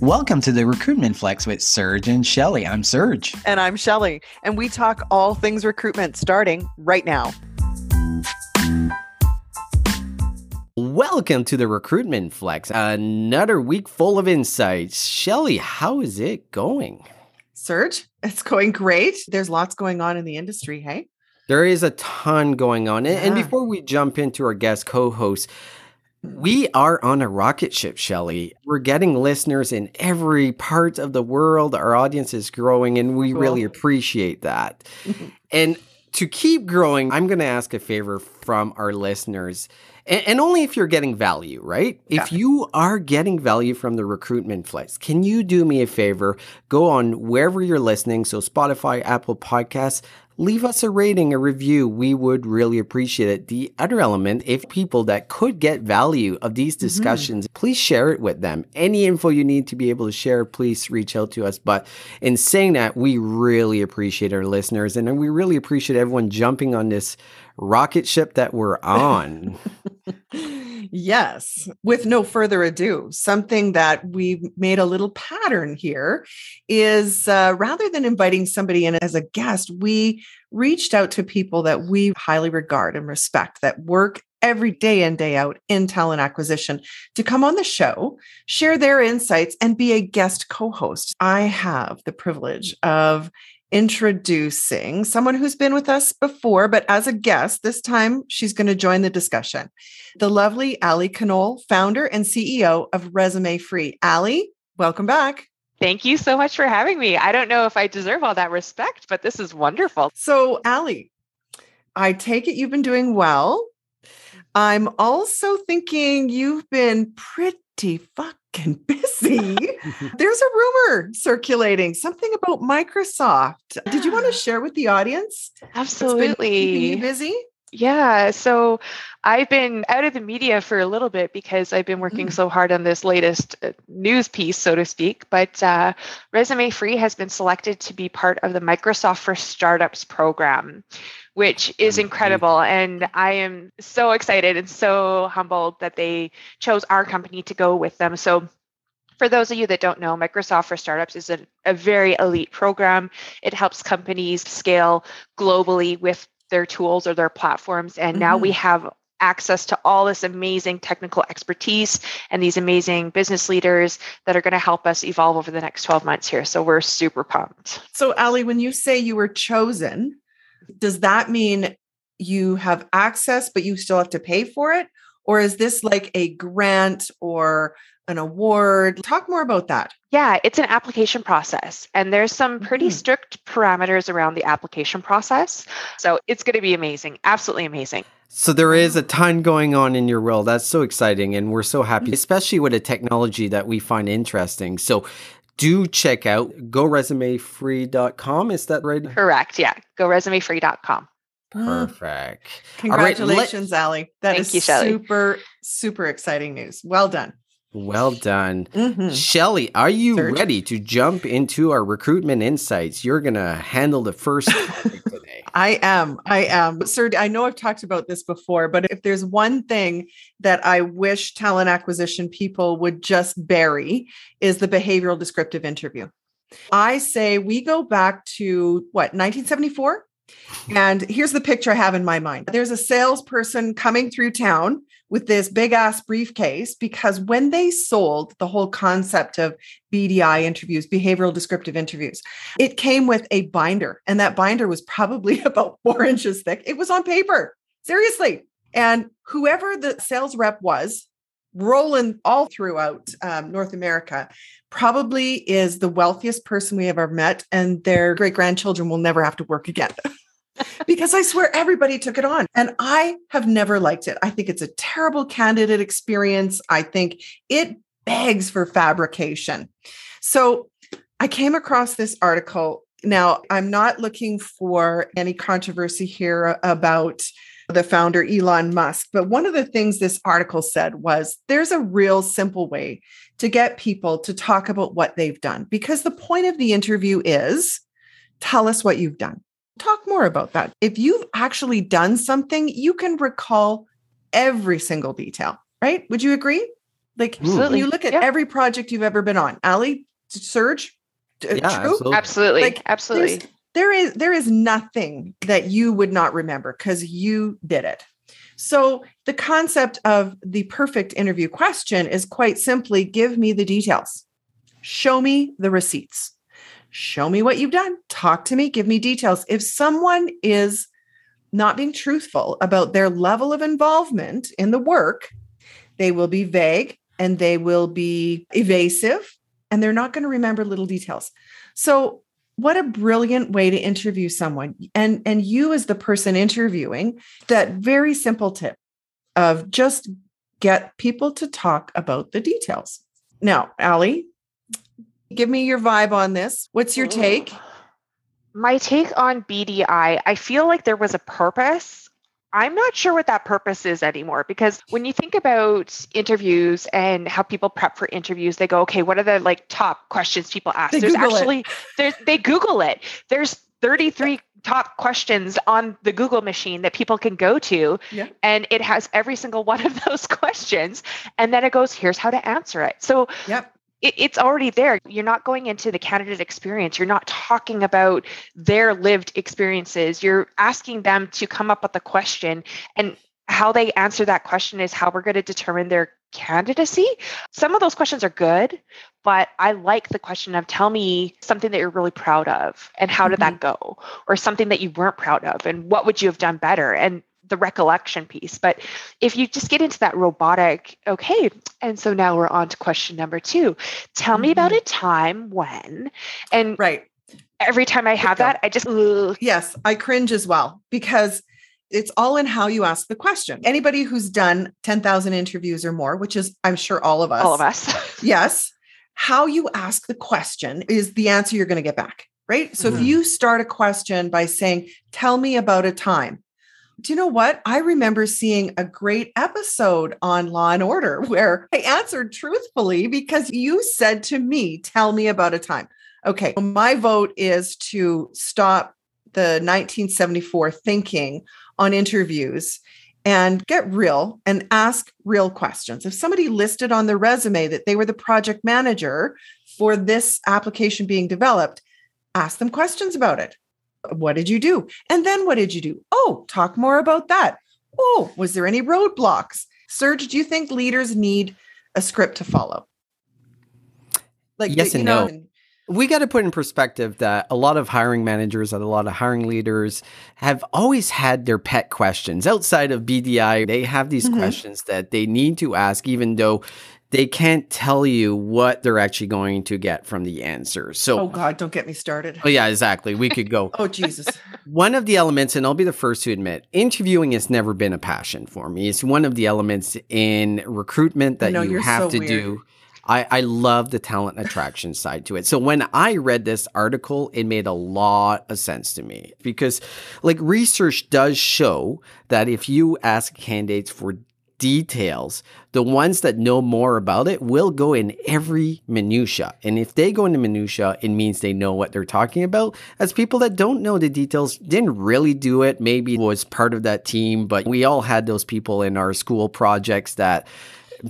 Welcome to the Recruitment Flex with Serge and Shelly. I'm Serge. And I'm Shelly. And we talk all things recruitment starting right now. Welcome to the Recruitment Flex, another week full of insights. Shelly, how is it going? Serge, it's going great. There's lots going on in the industry, hey? There is a ton going on. Yeah. And before we jump into our guest co host, we are on a rocket ship, Shelly. We're getting listeners in every part of the world. Our audience is growing, and we cool. really appreciate that. and to keep growing, I'm going to ask a favor from our listeners, and, only if you're getting value, right? Yeah. If you are getting value from the recruitment flex, can you do me a favor? Go on wherever you're listening, so Spotify, Apple Podcasts, leave us a rating, a review. We would really appreciate it. The other element, if people that could get value of these mm-hmm. discussions, mm-hmm. please share it with them. Any info you need to be able to share, please reach out to us. But in saying that, we really appreciate our listeners and we really appreciate everyone jumping on this rocket ship that we're on. yes. With no further ado, something that we've made a little pattern here is uh, rather than inviting somebody in as a guest, we reached out to people that we highly regard and respect that work every day in, day out in talent acquisition to come on the show, share their insights, and be a guest co host. I have the privilege of introducing someone who's been with us before, but as a guest, this time she's going to join the discussion. The lovely Ali Knoll, founder and CEO of Resume Free. Ali, welcome back. Thank you so much for having me. I don't know if I deserve all that respect, but this is wonderful. So, Ali, I take it you've been doing well. I'm also thinking you've been pretty fuck busy. There's a rumor circulating, something about Microsoft. Did you want to share with the audience? Absolutely. you busy? Yeah. So I've been out of the media for a little bit because I've been working mm. so hard on this latest uh, news piece, so to speak. But uh, Resume Free has been selected to be part of the Microsoft for Startups program, which is incredible. And I am so excited and so humbled that they chose our company to go with them. So for those of you that don't know, Microsoft for Startups is a, a, very elite program. It helps companies scale globally with their tools or their platforms. And mm-hmm. now we mm-hmm. have access to all this amazing technical expertise and these amazing business leaders that are going to help us evolve over the next 12 months here. So we're super pumped. So, Ali, when you say you were chosen, does that mean you have access, but you still have to pay for it? Or is this like a grant or an award? Talk more about that. Yeah, it's an application process, and there's some pretty mm-hmm. strict parameters around the application process. So it's going to be amazing, absolutely amazing. So there is a ton going on in your world. That's so exciting, and we're so happy, especially with a technology that we find interesting. So do check out goresumefree.com. Is that right? Correct. Yeah. Goresumefree.com. Perfect. Congratulations, right, Ali. That Thank is you, super, super exciting news. Well done. Well done. Mm-hmm. Shelly, are you Serge? ready to jump into our recruitment insights? You're going to handle the first topic today. I am. I am. Sir, I know I've talked about this before, but if there's one thing that I wish talent acquisition people would just bury is the behavioral descriptive interview. I say we go back to what, 1974? And here's the picture I have in my mind. There's a salesperson coming through town with this big ass briefcase because when they sold the whole concept of BDI interviews, behavioral descriptive interviews, it came with a binder. And that binder was probably about four inches thick. It was on paper, seriously. And whoever the sales rep was, rolling all throughout um, North America, probably is the wealthiest person we have ever met. And their great grandchildren will never have to work again. because I swear everybody took it on. And I have never liked it. I think it's a terrible candidate experience. I think it begs for fabrication. So I came across this article. Now, I'm not looking for any controversy here about the founder, Elon Musk, but one of the things this article said was there's a real simple way to get people to talk about what they've done because the point of the interview is tell us what you've done. Talk more about that. If you've actually done something, you can recall every single detail, right? Would you agree? Like Absolutely. you look at Yeah. every project you've ever been on, Ali, Serge, Yeah, True, absolutely. Absolutely. Like, Absolutely. There is there is nothing that you would not remember because you did it. So the concept of the perfect interview question is quite simply give me the details. Show me the receipts. Show me what you've done. Talk to me, give me details. If someone is not being truthful about their level of involvement in the work, they will be vague and they will be evasive and they're not going to remember little details. So what a brilliant way to interview someone. And and you as the person interviewing that very simple tip of just get people to talk about the details. Now ali give me your vibe on this. What's your take? My take on BDI, I feel like there was a purpose. I'm not sure what that purpose is anymore because when you think about interviews and how people prep for interviews, they go, okay, what are the like top questions people ask? They there's Google it. actually there's they Google it. There's 33 top questions on the Google machine that people can go to. Yeah. And it has every single one of those questions. And then it goes, here's how to answer it. So yep it, it's already there. You're not going into the candidate experience. You're not talking about their lived experiences. You're asking them to come up with a question, and how they answer that question is how we're going to determine their candidacy. Some of those questions are good, but I like the question of tell me something that you're really proud of, and how did that mm-hmm. go, or something that you weren't proud of, and what would you have done better, and the recollection piece. But if you just get into that robotic, okay, and so now we're on to question number two. Tell me about a time when, and right every time I have that, I just, ugh, yes i cringe as well because it's all in how you ask the question anybody who's done 10,000 interviews or more which is i'm sure all of us all of us. yes how you ask the question is the answer you're going to get back right so if Mhm. you start a question by saying tell me about a time do you know what i remember seeing a great episode on law and order where i answered truthfully because you said to me tell me about a time okay my vote is to stop the 1974 thinking on interviews and get real and ask real questions. If somebody listed on their resume that they were the project manager for this application being developed, ask them questions about it. What did you do? And then what did you do? Oh, talk more about that. Oh, was there any roadblocks? Serge, do you think leaders need a script to follow? Like Yes and know, no. we got to put in perspective that a lot of hiring managers and a lot of hiring leaders have always had their pet questions outside of BDI. They have these Mhm. questions that they need to ask, even though they can't tell you what they're actually going to get from the answer. So, Oh God, don't get me started. oh, yeah, exactly. We could go. Oh Jesus. One of the elements, and I'll be the first to admit, interviewing has never been a passion for me. It's one of the elements in recruitment that you have so to weird. do. I, I love the talent attraction side to it. So when I read this article, it made a lot of sense to me because, like, research does show that if you ask candidates for details, the ones that know more about it will go in every minutia. And if they go into minutia, it means they know what they're talking about. As people that don't know the details, didn't really do it, maybe was part of that team, but we all had those people in our school projects that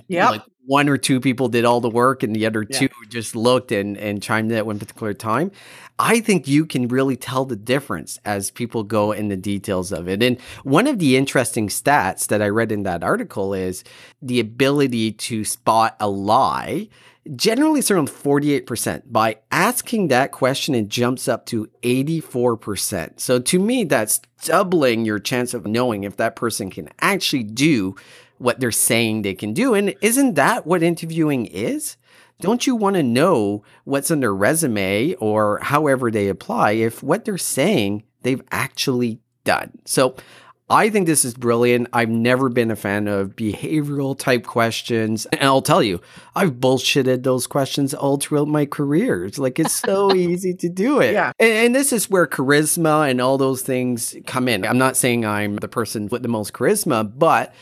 yeah. like one or two people did all the work and the other Yeah. two just looked and, and chimed in at one particular time. I think you can really tell the difference as people go in the details of it. And one of the interesting stats that I read in that article is the ability to spot a lie. Generally, it's around 48%. By asking that question, it jumps up to 84%. So to me, that's doubling your chance of knowing if that person can actually do what they're saying they can do. And isn't that what interviewing is? Don't you want to know what's on their resume or however they apply if what they're saying they've actually done? So I think this is brilliant. I've never been a fan of behavioral type questions. And I'll tell you, I've bullshitted those questions all throughout my career. It's like it's so easy to do it. Yeah. And, and this is where charisma and all those things come in. I'm not saying I'm the person with the most charisma, but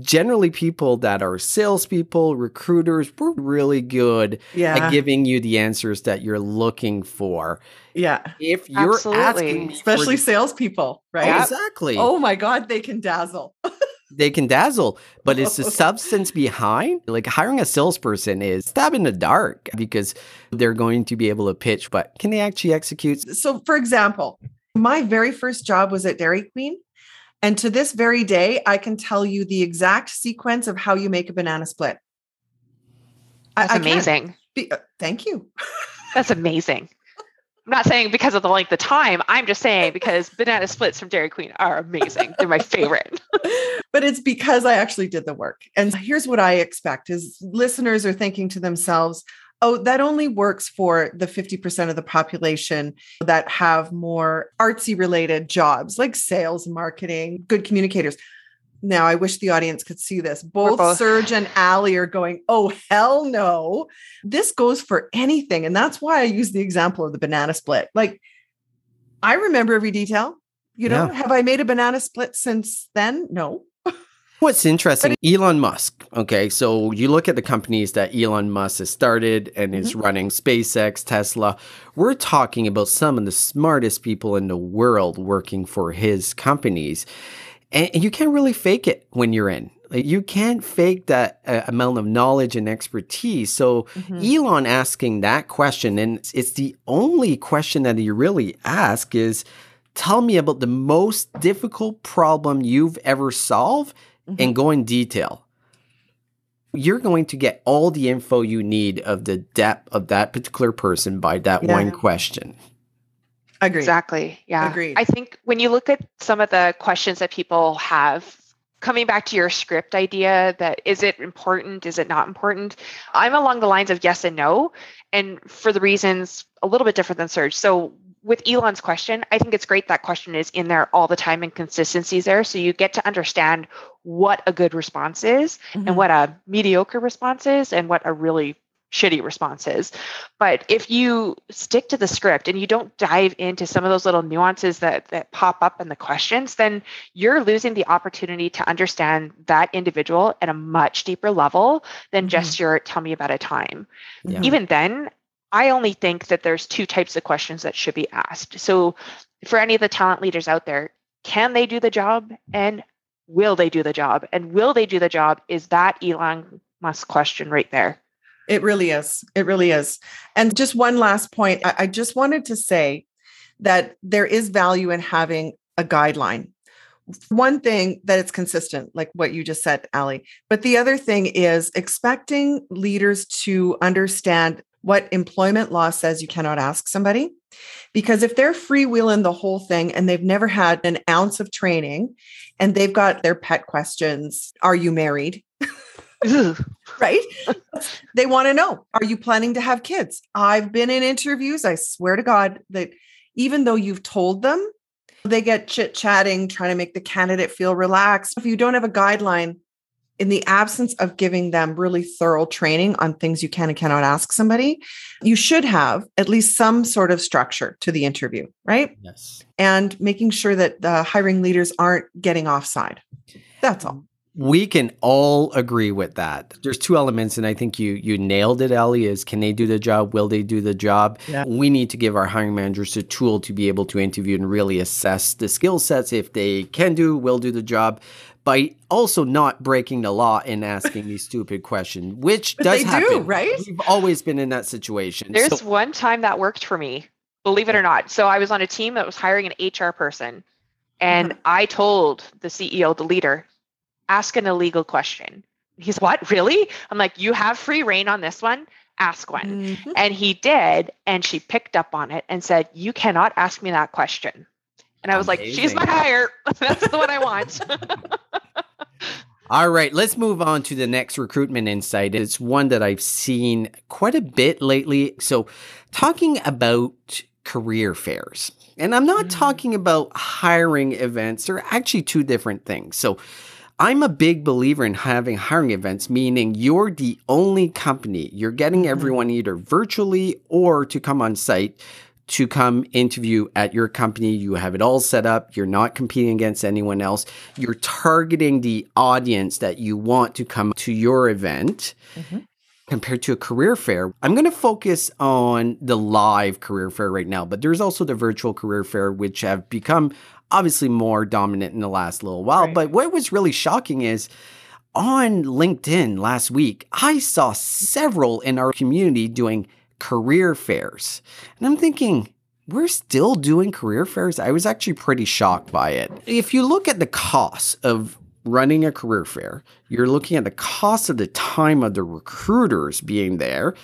generally people that are salespeople, recruiters, we're really good Yeah. at giving you the answers that you're looking for. yeah. If you're Absolutely. asking me for Especially the- salespeople, right? Oh, exactly. Oh my God, they can dazzle. they can dazzle, but it's the substance behind. Like hiring a salesperson is stab in the dark because they're going to be able to pitch, but can they actually execute? So, for example, my very first job was at Dairy Queen. And to this very day, I can tell you the exact sequence of how you make a banana split. That's I, I amazing. Be, uh, thank you. That's amazing. I'm not saying because of the length of time. I'm just saying because banana splits from Dairy Queen are amazing. They're my favorite. but it's because I actually did the work. And here's what I expect is listeners are thinking to themselves, oh, that only works for the 50% of the population that have more artsy related jobs like sales, marketing, good communicators. Now, I wish the audience could see this. Both, both, Serge and Ali are going, oh, hell no. This goes for anything. And that's why I use the example of the banana split. Like, I remember every detail. You know, yeah. have I made a banana split since then? No. What's interesting, Elon Musk. Okay, so you look at the companies that Elon Musk has started and is mm-hmm. running SpaceX, Tesla. We're talking about some of the smartest people in the world working for his companies. And, you can't really fake it when you're in. Like, you can't fake that uh, amount of knowledge and expertise. So mm-hmm. Elon asking that question, and it's the only question that he really asks is, tell me about the most difficult problem you've ever solved mm-hmm. and go in detail. You're going to get all the info you need of the depth of that particular person by that yeah. one question. Agreed. Exactly. Yeah. Agreed. I think when you look at some of the questions that people have, coming back to your script idea that is it important? Is it not important? I'm along the lines of yes and no. And for the reasons a little bit different than Serge. So with Elon's question, I think it's great that question is in there all the time and consistencies there. So you get to understand what a good response is mm-hmm. and what a mediocre response is and what a really shitty response is. But if you stick to the script and you don't dive into some of those little nuances that that pop up in the questions, then you're losing the opportunity to understand that individual at a much deeper level than mm-hmm. just your tell me about a time. Yeah. Even then, I only think that there's two types of questions that should be asked. So for any of the talent leaders out there, can they do the job and will they do the job? And will they do the job is that Elon Musk question right there. It really is. It really is. And just one last point I, just wanted to say that there is value in having a guideline. One thing that it's consistent, like what you just said, Ali. But the other thing is expecting leaders to understand what employment law says you cannot ask somebody. Because if they're freewheeling the whole thing and they've never had an ounce of training and they've got their pet questions, are you married? right? they want to know, are you planning to have kids? I've been in interviews, I swear to God, that even though you've told them, they get chit chatting, trying to make the candidate feel relaxed. If you don't have a guideline, in the absence of giving them really thorough training on things you can and cannot ask somebody, you should have at least some sort of structure to the interview, right? Yes. And making sure that the hiring leaders aren't getting offside. That's all. We can all agree with that. There's two elements, and I think you you nailed it, Ellie. Is can they do the job? Will they do the job? Yeah. We need to give our hiring managers a tool to be able to interview and really assess the skill sets if they can do, will do the job, by also not breaking the law and asking these stupid questions, which does they happen. Do, right? We've always been in that situation. There's so- one time that worked for me, believe it or not. So I was on a team that was hiring an HR person, and mm-hmm. I told the CEO, the leader, ask an illegal question. He's what? Really? I'm like, you have free rein on this one. Ask one. Mm-hmm. And he did. And she picked up on it and said, You cannot ask me that question. And I was Amazing. like, She's my hire. That's the one I want. All right, let's move on to the next recruitment insight. It's one that I've seen quite a bit lately. So, talking about career fairs, and I'm not mm-hmm. talking about hiring events, they're actually two different things. So, I'm a big believer in having hiring events, meaning you're the only company. You're getting mm-hmm. everyone either virtually or to come on site to come interview at your company. You have it all set up. You're not competing against anyone else. You're targeting the audience that you want to come to your event. Mm-hmm. Compared to a career fair, I'm going to focus on the live career fair right now, but there's also the virtual career fair, which have become obviously more dominant in the last little while. Right. But what was really shocking is on LinkedIn last week, I saw several in our community doing career fairs. And I'm thinking, we're still doing career fairs. I was actually pretty shocked by it. If you look at the cost of running a career fair, you're looking at the cost of the time of the recruiters being there.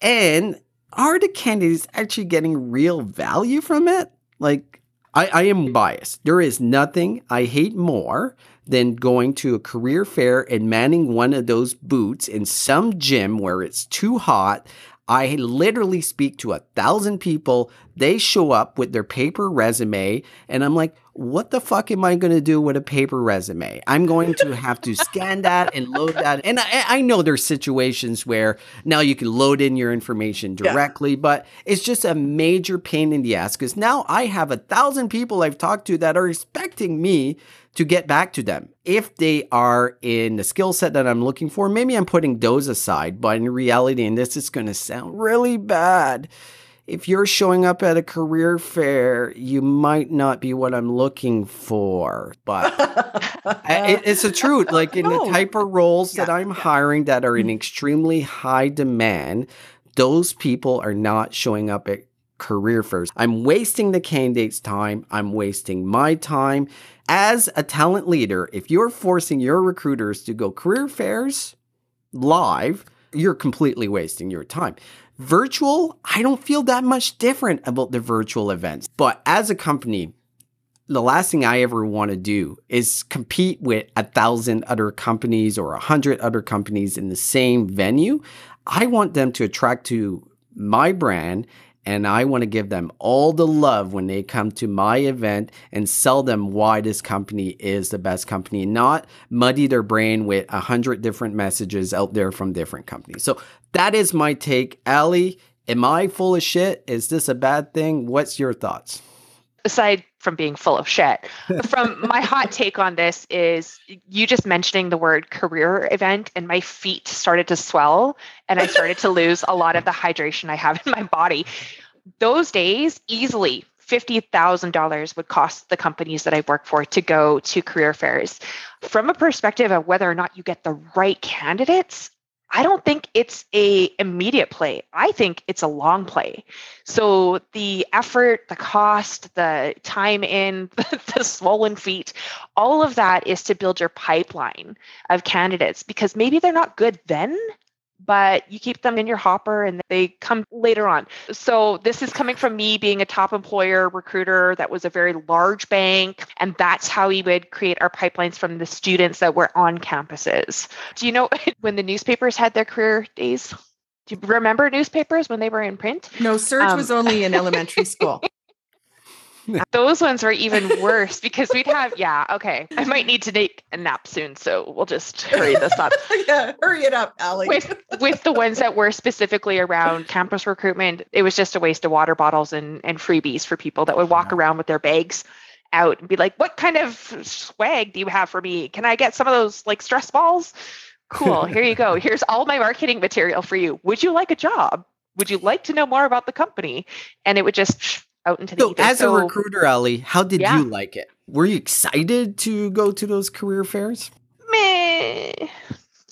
And are the candidates actually getting real value from it? Like, I, I am biased. There is nothing I hate more than going to a career fair and manning one of those boots in some gym where it's too hot. I literally speak to a thousand people. They show up with their paper resume, and I'm like, what the fuck am I going to do with a paper resume? I'm going to have to scan that and load that. And I, I, know there's situations where now you can load in your information directly, yeah. but it's just a major pain in the ass because now I have a thousand people I've talked to that are expecting me to get back to them. If they are in the skill set that I'm looking for, maybe I'm putting those aside, but in reality, and this is going to sound really bad. If you're showing up at a career fair, you might not be what I'm looking for. But it, it's the truth. Like in the type of roles yeah, that I'm yeah. hiring that are in mm-hmm. extremely high demand, those people are not showing up at career fairs. I'm wasting the candidate's time. I'm wasting my time as a talent leader, if you're forcing your recruiters to go career fairs live, you're completely wasting your time. Virtual, I don't feel that much different about the virtual events. But as a company, the last thing I ever want to do is compete with a thousand other companies or a hundred other companies in the same venue. I want them to attract to my brand and I want to give them all the love when they come to my event and sell them why this company is the best company, not muddy their brain with a hundred different messages out there from different companies. So that is my take. Ali, am I full of shit? Is this a bad thing? What's your thoughts? Aside from being full of shit, from my hot take on this is you just mentioning the word career event, and my feet started to swell, and I started to lose a lot of the hydration I have in my body those days easily $50,000 would cost the companies that I work for to go to career fairs. From a perspective of whether or not you get the right candidates, I don't think it's a immediate play. I think it's a long play. So the effort, the cost, the time in, the swollen feet, all of that is to build your pipeline of candidates because maybe they're not good then, but you keep them in your hopper and they come later on. So this is coming from me being a top employer recruiter that was a very large bank and that's how we would create our pipelines from the students that were on campuses. Do you know when the newspapers had their career days? Do you remember newspapers when they were in print? No, Serge um, was only in elementary school. Those ones were even worse because we'd have, yeah, okay. I might need to take a nap soon, so we'll just hurry this up. yeah, hurry it up, Ali. With with the ones that were specifically around campus recruitment, it was just a waste of water bottles and, and freebies for people that would walk yeah. around with their bags out and be like, What kind of swag do you have for me? Can I get some of those like stress balls? Cool. Here you go. Here's all my marketing material for you. Would you like a job? Would you like to know more about the company? And it would just out into the so, as so, a recruiter, Ali, how did yeah. you like it? Were you excited to go to those career fairs? Meh.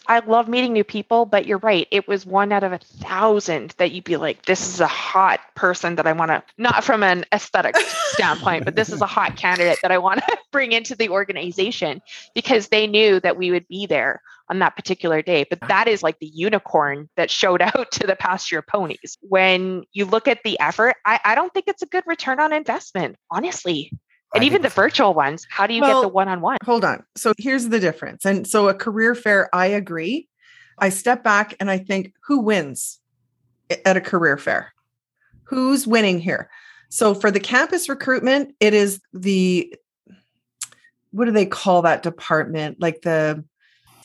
I love meeting new people, but you're right. It was one out of a thousand that you'd be like, this is a hot person that I want to, not from an aesthetic standpoint, but this is a hot candidate that I want to bring into the organization because they knew that we would be there on that particular day. But that is like the unicorn that showed out to the pasture ponies. When you look at the effort, I, I don't think it's a good return on investment, honestly and even the virtual ones how do you well, get the one-on-one? hold on. So here's the difference. And so a career fair i agree. I step back and i think who wins at a career fair? Who's winning here? So for the campus recruitment it is the what do they call that department? Like the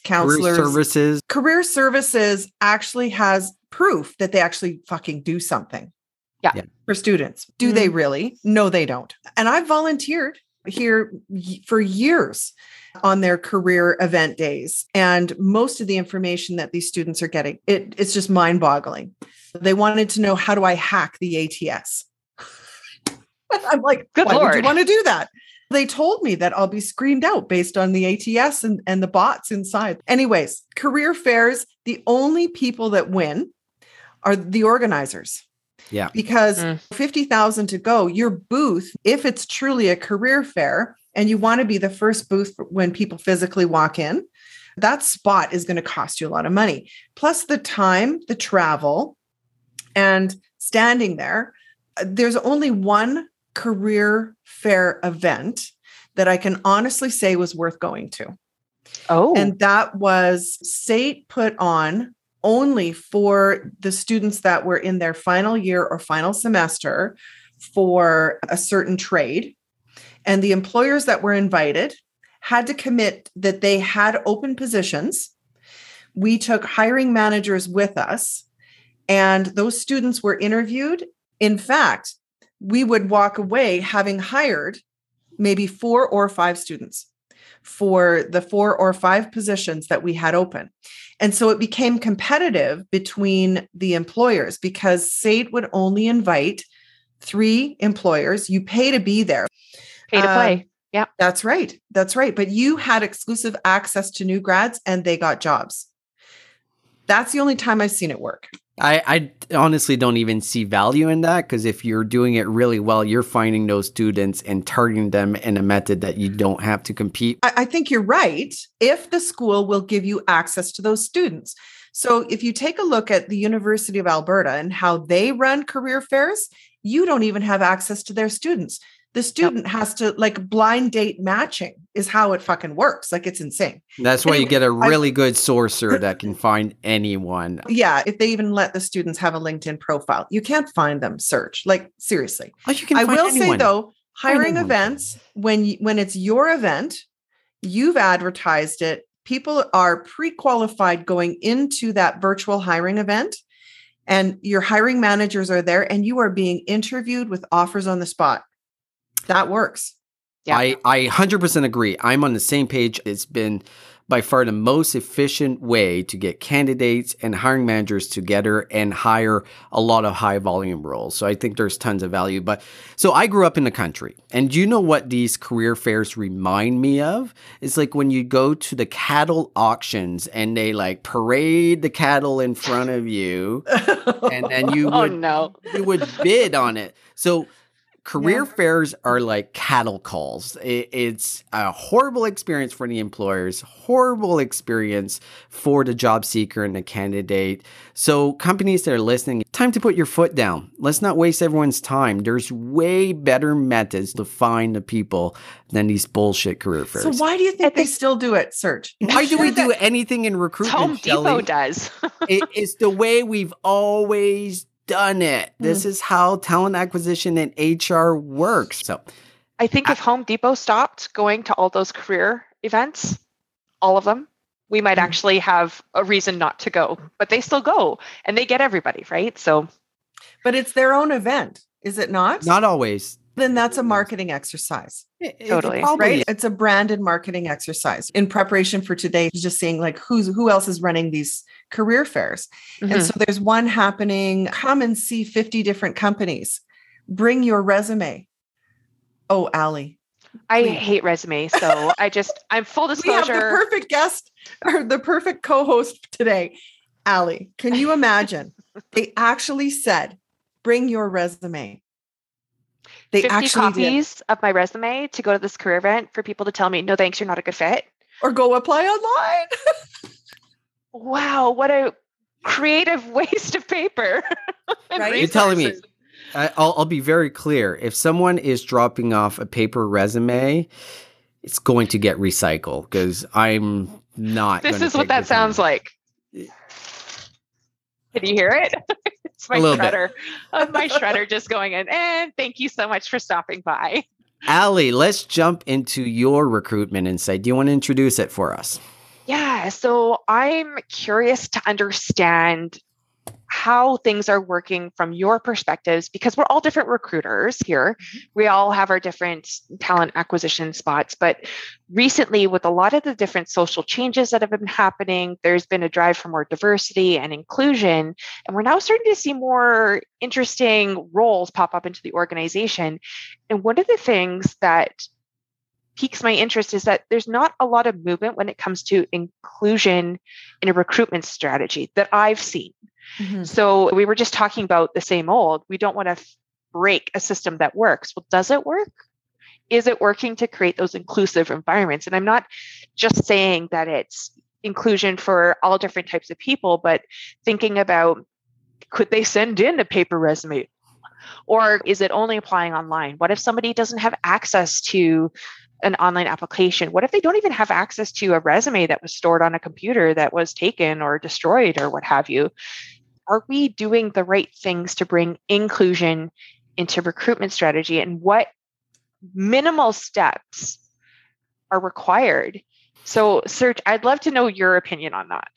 counselors? career services. Career services actually has proof that they actually fucking do something yeah. For students. Do mm-hmm. they really? No, they don't. And I've volunteered here for years on their career event days. And most of the information that these students are getting, it, it's just mind boggling. They wanted to know how do I hack the ATS? I'm like, Good why Lord. would you want to do that? They told me that I'll be screened out based on the ATS and, and the bots inside. Anyways, career fairs, the only people that win are the organizers. Yeah. Because mm. 50,000 to go, your booth, if it's truly a career fair and you want to be the first booth when people physically walk in, that spot is going to cost you a lot of money. Plus the time, the travel, and standing there. There's only one career fair event that I can honestly say was worth going to. Oh. And that was SAIT put on only for the students that were in their final year or final semester for a certain trade. And the employers that were invited had to commit that they had open positions. We took hiring managers with us, and those students were interviewed. In fact, we would walk away having hired maybe four or five students for the four or five positions that we had open. And so it became competitive between the employers because SAIT would only invite three employers. You pay to be there. Pay to play. Um, yeah. That's right. That's right. But you had exclusive access to new grads and they got jobs. That's the only time I've seen it work. I, I honestly don't even see value in that because if you're doing it really well, you're finding those students and targeting them in a method that you don't have to compete. I, I think you're right. If the school will give you access to those students. So if you take a look at the University of Alberta and how they run career fairs, you don't even have access to their students the student yep. has to like blind date matching is how it fucking works. Like it's insane. That's why anyway, you get a really I, good sorcerer that can find anyone. Yeah, if they even let the students have a LinkedIn profile, you can't find them. Search like seriously. Oh, you can. I will anyone. say though, hiring events when you, when it's your event, you've advertised it. People are pre-qualified going into that virtual hiring event and your hiring managers are there and you are being interviewed with offers on the spot that works. Yeah. I, I 100% agree. I'm on the same page. It's been by far the most efficient way to get candidates and hiring managers together and hire a lot of high volume roles. So I think there's tons of value. But so I grew up in the country. And you know what these career fairs remind me of? It's like when you go to the cattle auctions and they like parade the cattle in front of you and then you oh, would, oh, no. you would bid on it. So Career yeah. fairs are like cattle calls. it's a horrible experience for the employers, horrible experience for the job seeker and the candidate. So, companies that are listening, time to put your foot down. Let's not waste everyone's time. There's way better methods to find the people than these bullshit career fairs. So, why do you think, they still do it, Serge? Why do we do anything in recruitment? Home Depot Shelly? does. it, it's the way we've always done it. Mm. This is how talent acquisition and HR works. So I think I, if Home Depot stopped going to all those career events, all of them, we might mm. actually have a reason not to go, but they still go and they get everybody, right? So But it's their own event, is it not? Not always then that's a marketing exercise. It, totally. It right. It's a branded marketing exercise in preparation for today, just seeing like who's who else is running these career fairs. Mm-hmm. And so there's one happening. Come and see 50 different companies. Bring your resume. Oh, Ali. I hate resumes, so I just I'm full disclosure. We have the perfect guest or the perfect co-host today. Ali, can you imagine? they actually said, bring your resume. They 50 actually copies did. of my resume to go to this career event for people to tell me, no, thanks, you're not a good fit. Or go apply online. wow, what a creative waste of paper. right? You're telling me. I'll, I'll be very clear. If someone is dropping off a paper resume, it's going to get recycled because I'm not. This is what that sounds like. Eh. Can you hear it? It's my shredder. Of my shredder just going in. And thank you so much for stopping by. Ali, let's jump into your recruitment insight. Do you want to introduce it for us? Yeah. So I'm curious to understand how things are working from your perspectives because we're all different recruiters here. Mm-hmm. We all have our different talent acquisition spots. But recently, with a lot of the different social changes that have been happening, there's been a drive for more diversity and inclusion. And we're now starting to see more interesting roles pop up into the organization. And one of the things that piques my interest is that there's not a lot of movement when it comes to inclusion in a recruitment strategy that I've seen. Mm-hmm. So we were just talking about the same old. We don't want to break a system that works. Well, does it work? Is it working to create those inclusive environments? And I'm not just saying that it's inclusion for all different types of people, but thinking about could they send in a paper resume? Or is it only applying online? What if somebody doesn't have access to an online application? What if they don't even have access to a resume that was stored on a computer that was taken or destroyed or what have you? Are we doing the right things to bring inclusion into recruitment strategy? And what minimal steps are required? So, Serge, I'd love to know your opinion on that.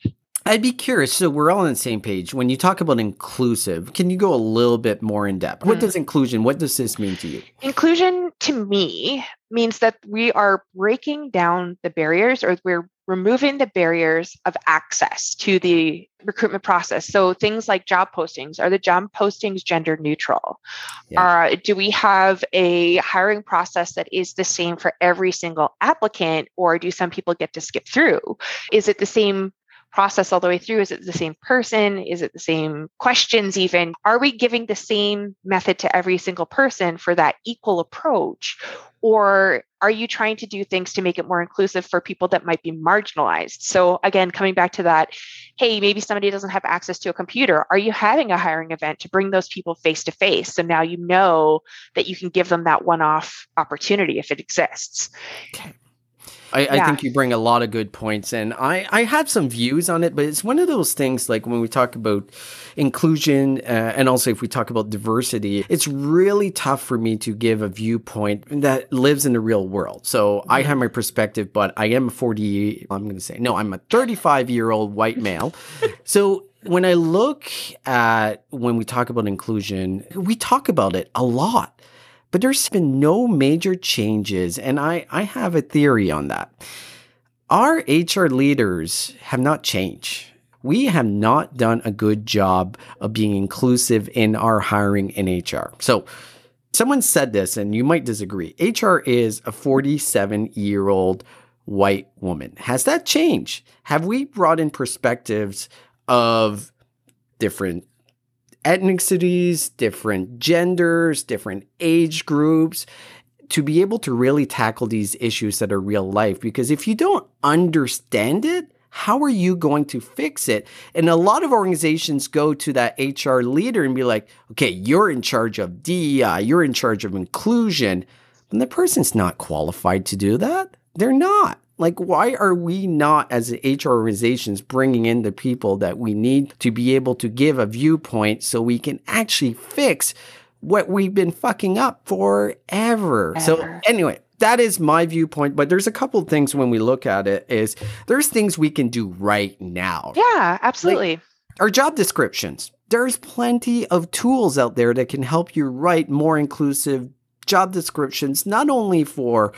I'd be curious. So we're all on the same page. When you talk about inclusive, can you go a little bit more in depth? What mm. does inclusion, what does this mean to you? Inclusion to me means that we are breaking down the barriers or we're removing the barriers of access to the recruitment process. So things like job postings, are the job postings gender neutral? Yeah. Uh, do we have a hiring process that is the same for every single applicant or do some people get to skip through? Is it the same process all the way through? Is it the same person? Is it the same questions, even? Are we giving the same method to every single person for that equal approach? Or are you trying to do things to make it more inclusive for people that might be marginalized? So, again, coming back to that, hey, maybe somebody doesn't have access to a computer. Are you having a hiring event to bring those people face to face? So now you know that you can give them that one off opportunity if it exists. Okay. I, yeah. I, think you bring a lot of good points, and I, I have some views on it, but it's one of those things like when we talk about inclusion, uh, and also if we talk about diversity, it's really tough for me to give a viewpoint that lives in the real world. So I have my perspective, but I am a 40, I'm going to say, no, I'm a 35 year old white male. so when I look at when we talk about inclusion, we talk about it a lot but there's been no major changes, and I, I have a theory on that. Our HR leaders have not changed. We have not done a good job of being inclusive in our hiring in HR. So, someone said this, and you might disagree. HR is a 47 year old white woman. Has that changed? Have we brought in perspectives of different ethnicities, different genders, different age groups to be able to really tackle these issues that are real life. Because if you don't understand it, how are you going to fix it? And a lot of organizations go to that HR leader and be like, okay, you're in charge of DEI, you're in charge of inclusion. And the person's not qualified to do that. They're not. Like, why are we not, as HR organizations, bringing in the people that we need to be able to give a viewpoint so we can actually fix what we've been fucking up forever? Ever. So, anyway, that is my viewpoint but there's a couple things when we look at it is there's things we can do right now yeah absolutely like our job descriptions there's plenty of tools out there that can help you write more inclusive job descriptions not only for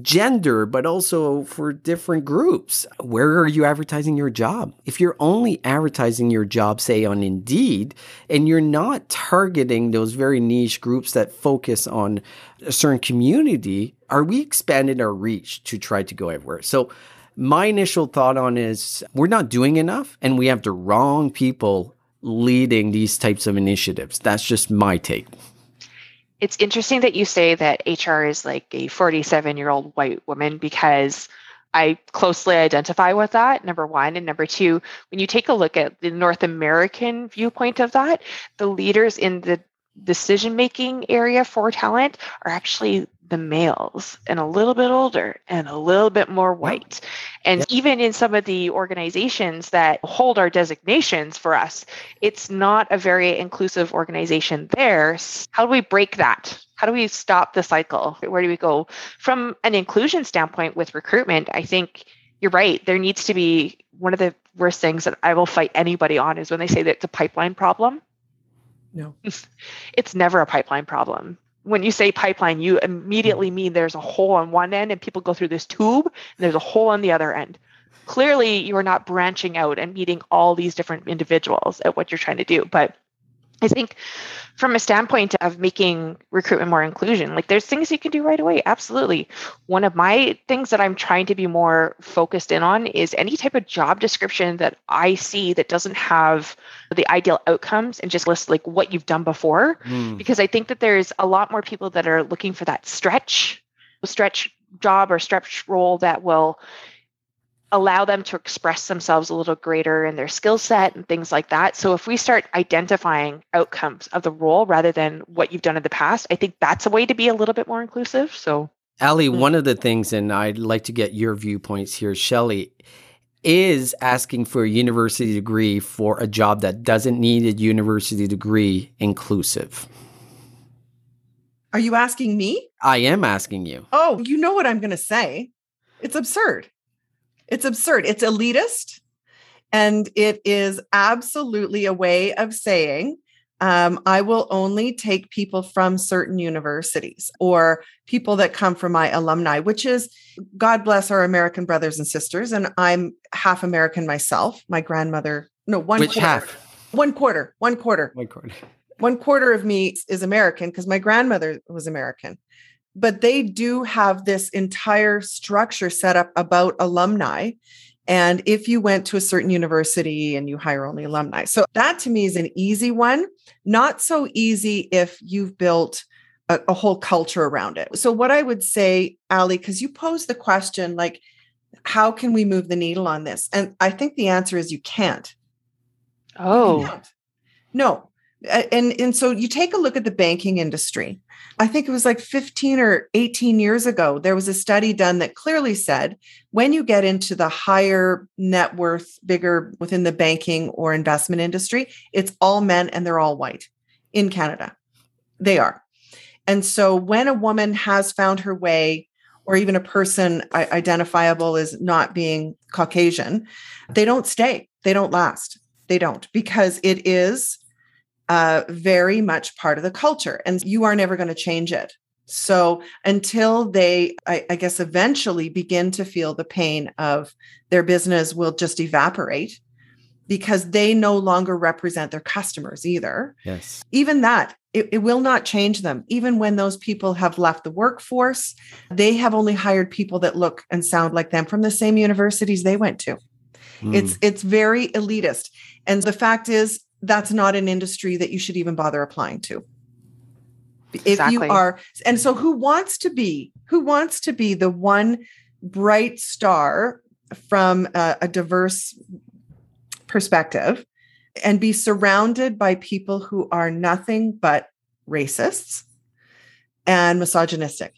gender, but also for different groups. Where are you advertising your job? If you're only advertising your job, say on Indeed, and you're not targeting those very niche groups that focus on a certain community, are we expanding our reach to try to go everywhere? So, my initial thought on is we're not doing enough and we have the wrong people leading these types of initiatives. That's just my take it's interesting that you say that HR is like a 47 year old white woman because I closely identify with that, number one. And number two, when you take a look at the North American viewpoint of that, the leaders in the decision making area for talent are actually the males and a little bit older and a little bit more white. And even in some of the organizations that hold our designations for us, it's not a very inclusive organization there. How do we break that? How do we stop the cycle? Where do we go? From an inclusion standpoint with recruitment, I think you're right. There needs to be one of the worst things that I will fight anybody on is when they say that it's a pipeline problem. No, it's never a pipeline problem when you say pipeline, you immediately mm-hmm. mean there's a hole on one end and people go through this tube and there's a hole on the other end. Clearly, you are not branching out and meeting all these different individuals at what you're trying to do. But I think from a standpoint of making recruitment more inclusion, like there's things you can do right away. Absolutely. One of my things that I'm trying to be more focused in on is any type of job description that I see that doesn't have the ideal outcomes and just list like what you've done before. Mm. Because I think that there's a lot more people that are looking for that stretch, stretch job or stretch role that will allow them to express themselves a little greater in their skill set and things like that. So if we start identifying outcomes of the role rather than what you've done in the past, I think that's a way to be a little bit more inclusive. So Ali, mm-hmm. one of the things, and I'd like to get your viewpoints here, Shelly, is asking for a university degree for a job that doesn't need a university degree inclusive. Are you asking me? I am asking you. Oh, you know what I'm going to say. It's absurd. It's absurd. It's elitist. And it is absolutely a way of saying, um, I will only take people from certain universities or people that come from my alumni, which is God bless our American brothers and sisters. And I'm half American myself. My grandmother, no, one which quarter, half? One quarter, one quarter. One quarter. One quarter of me is American because my grandmother was American but they do have this entire structure set up about alumni. And if you went to a certain university and you hire only alumni. So that to me is an easy one. Not so easy if you've built a, a whole culture around it. So what i would say ali because you posed the question like how can we move the needle on this? And i think the answer is you can't. Oh. you can't. no and and so you take a look at the banking industry. I think it was like 15 or 18 years ago there was a study done that clearly said when you get into the higher net worth bigger within the banking or investment industry it's all men and they're all white in canada. They are. And so when a woman has found her way or even a person identifiable as not being caucasian they don't stay. They don't last. They don't because it is uh, very much part of the culture, and you are never going to change it. So until they, I, I, guess, eventually begin to feel the pain of their business will just evaporate because they no longer represent their customers either. Yes. Even that, it, it will not change them. Even when those people have left the workforce, they have only hired people that look and sound like them from the same universities they went to. Mm. It's it's very elitist. And the fact is that's not an industry that you should even bother applying to. Exactly. If you are, and so who wants to be, who wants to be the one bright star from a, a diverse perspective and be surrounded by people who are nothing but racists and misogynistic?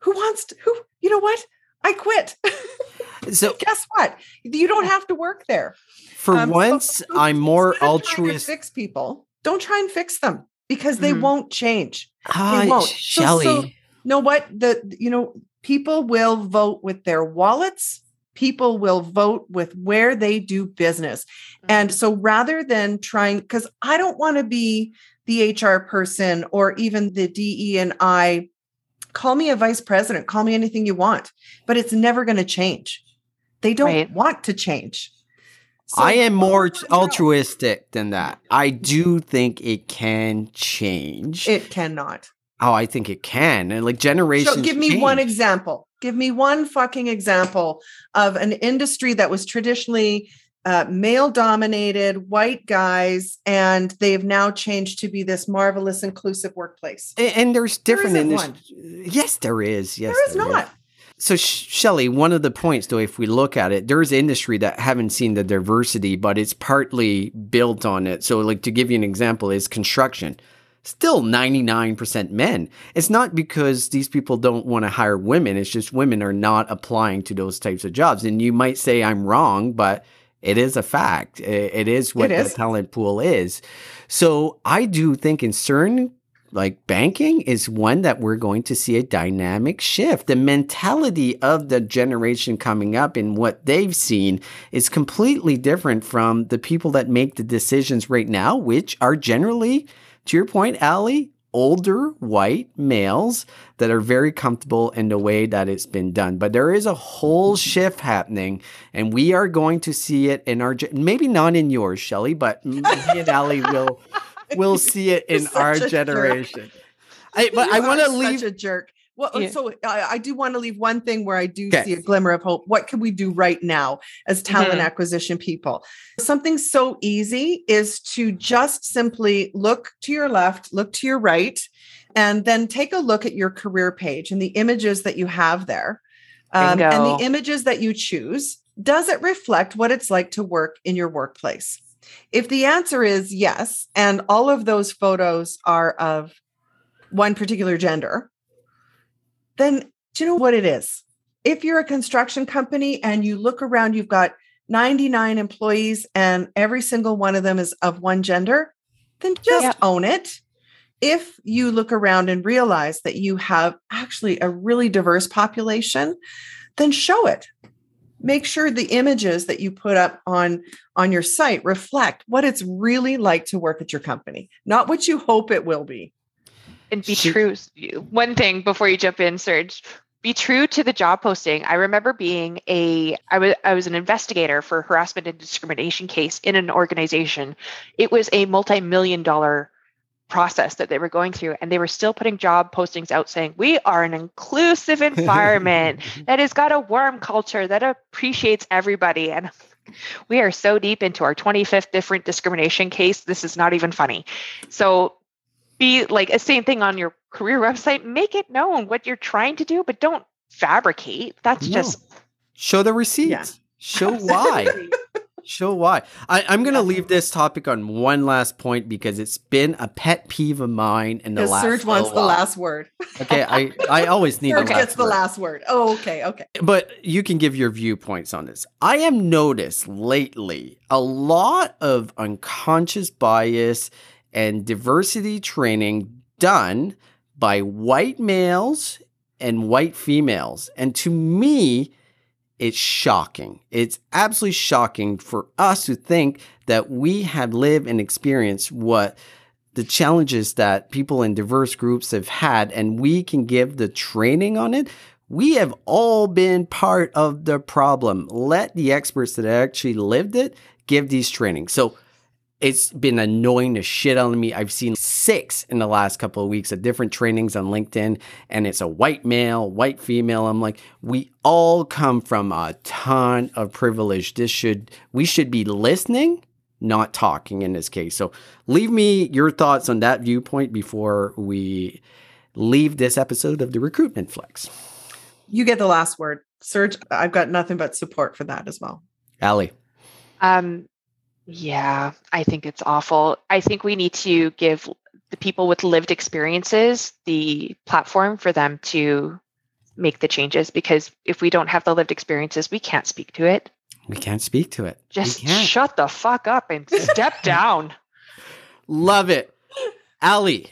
Who wants to, who, you know what? I quit. so guess what? You don't have to work there. For um, once, so I'm more altruistic. Fix people. Don't try and fix them because they mm. won't change. Ah, they won't. Shelly. So, so, know what? The you know people will vote with their wallets. People will vote with where they do business. Mm. And so rather than trying, because I don't want to be the HR person or even the DE and I call me a vice president, call me anything you want, but it's never going to change. They don't right. want to change. So I am more altruistic than that. I do think it can change. It cannot. Oh, I think it can. And like generations. So give me change. one example. Give me one fucking example of an industry that was traditionally uh, male dominated, white guys, and they've now changed to be this marvelous, inclusive workplace. And, and there's different there industries. Yes, there is. Yes, there is there not. Is. So, Shelly, one of the points, though, if we look at it, there's industry that haven't seen the diversity, but it's partly built on it. So, like to give you an example, is construction. Still 99% men. It's not because these people don't want to hire women. It's just women are not applying to those types of jobs. And you might say I'm wrong, but it is a fact. it is what the talent pool is. So I do think in certain like banking is one that we're going to see a dynamic shift. The mentality of the generation coming up and what they've seen is completely different from the people that make the decisions right now, which are generally, to your point, Ali, older white males that are very comfortable in the way that it's been done. But there is a whole shift happening, and we are going to see it in our maybe not in yours, Shelly, but me and Ali will will see it in our generation. I, but You I want to leave. such a jerk. Well, Yeah. so I, I do want to leave one thing where I do Okay. see a glimmer of hope. What can we do right now as talent Mhm. acquisition people? Something so easy is to just simply look to your left, look to your right, and then take a look at your career page and the images that you have there. Um, and the images that you choose, does it reflect what it's like to work in your workplace? If the answer is yes, and all of those photos are of one particular gender, then do you know what it is? If you're a construction company and you look around, you've got 99 employees and every single one of them is of one gender, then just Yeah. own it. If you look around and realize that you have actually a really diverse population, then show it. Make sure the images that you put up on on your site reflect what it's really like to work at your company, not what you hope it will be. and be Shoot. true. One thing before you jump in, Serge, be true to the job posting. I remember being a I was I was an investigator for a harassment and discrimination case in an organization. It was a multi-million dollar process that they were going through and they were still putting job postings out saying we are an inclusive environment that has got a warm culture that appreciates everybody and we are so deep into our 25th different discrimination case this is not even funny so be like a same thing on your career website make it known what you're trying to do but don't fabricate that's No. just Show the receipts. Show why. Show why. I, I'm going to leave this topic on one last point because it's been a pet peeve of mine in the last. Serge wants the last word. Okay, I, I always need Serge the last gets the word. last word. Oh, okay, okay. But you can give your viewpoints on this. I have noticed lately a lot of unconscious bias and diversity training done by white males and white females. And to me, it's shocking. It's absolutely shocking for us to think that we have lived and experienced what the challenges that people in diverse groups have had and we can give the training on it. We have all been part of the problem. Let the experts that actually lived it give these trainings. So it's been annoying the shit out of me. I've seen six in the last couple of weeks of different trainings on LinkedIn, and it's a white male, white female. I'm like, we all come from a ton of privilege. This should, we should be listening, not talking in this case. So leave me your thoughts on that viewpoint before we leave this episode of the Recruitment Flex. You get the last word. Serge, I've got nothing but support for that as well. Ali. Um, yeah, I think it's awful. I think we need to give the people with lived experiences the platform for them to make the changes because if we don't have the lived experiences, we can't speak to it. We can't speak to it. Just shut the fuck up and step down. Love it. Ali,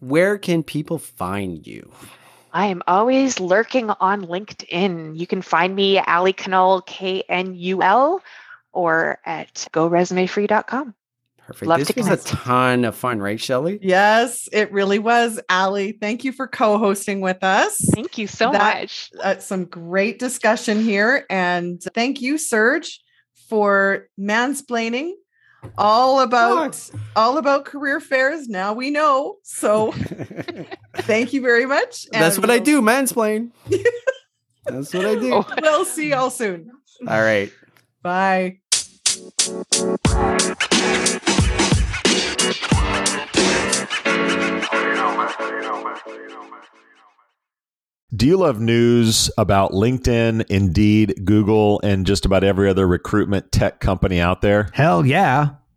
where can people find you? I am always lurking on LinkedIn. You can find me Ali Knul, K N U L, or at goresumefree.com. Perfect. Love this to was a ton of fun, right, Shelly? Yes, it really was. Ali, thank you for co hosting with us. Thank you so That- much. Uh, some great discussion here. And thank you, Serge, for mansplaining all about all about career fairs. Now we know. So thank you very much. That's what I we'll- do, mansplain. That's what I do. Oh. We'll see y'all soon. All right. Bye. Do you love news about LinkedIn, Indeed, Google, and just about every other recruitment tech company out there? Hell yeah.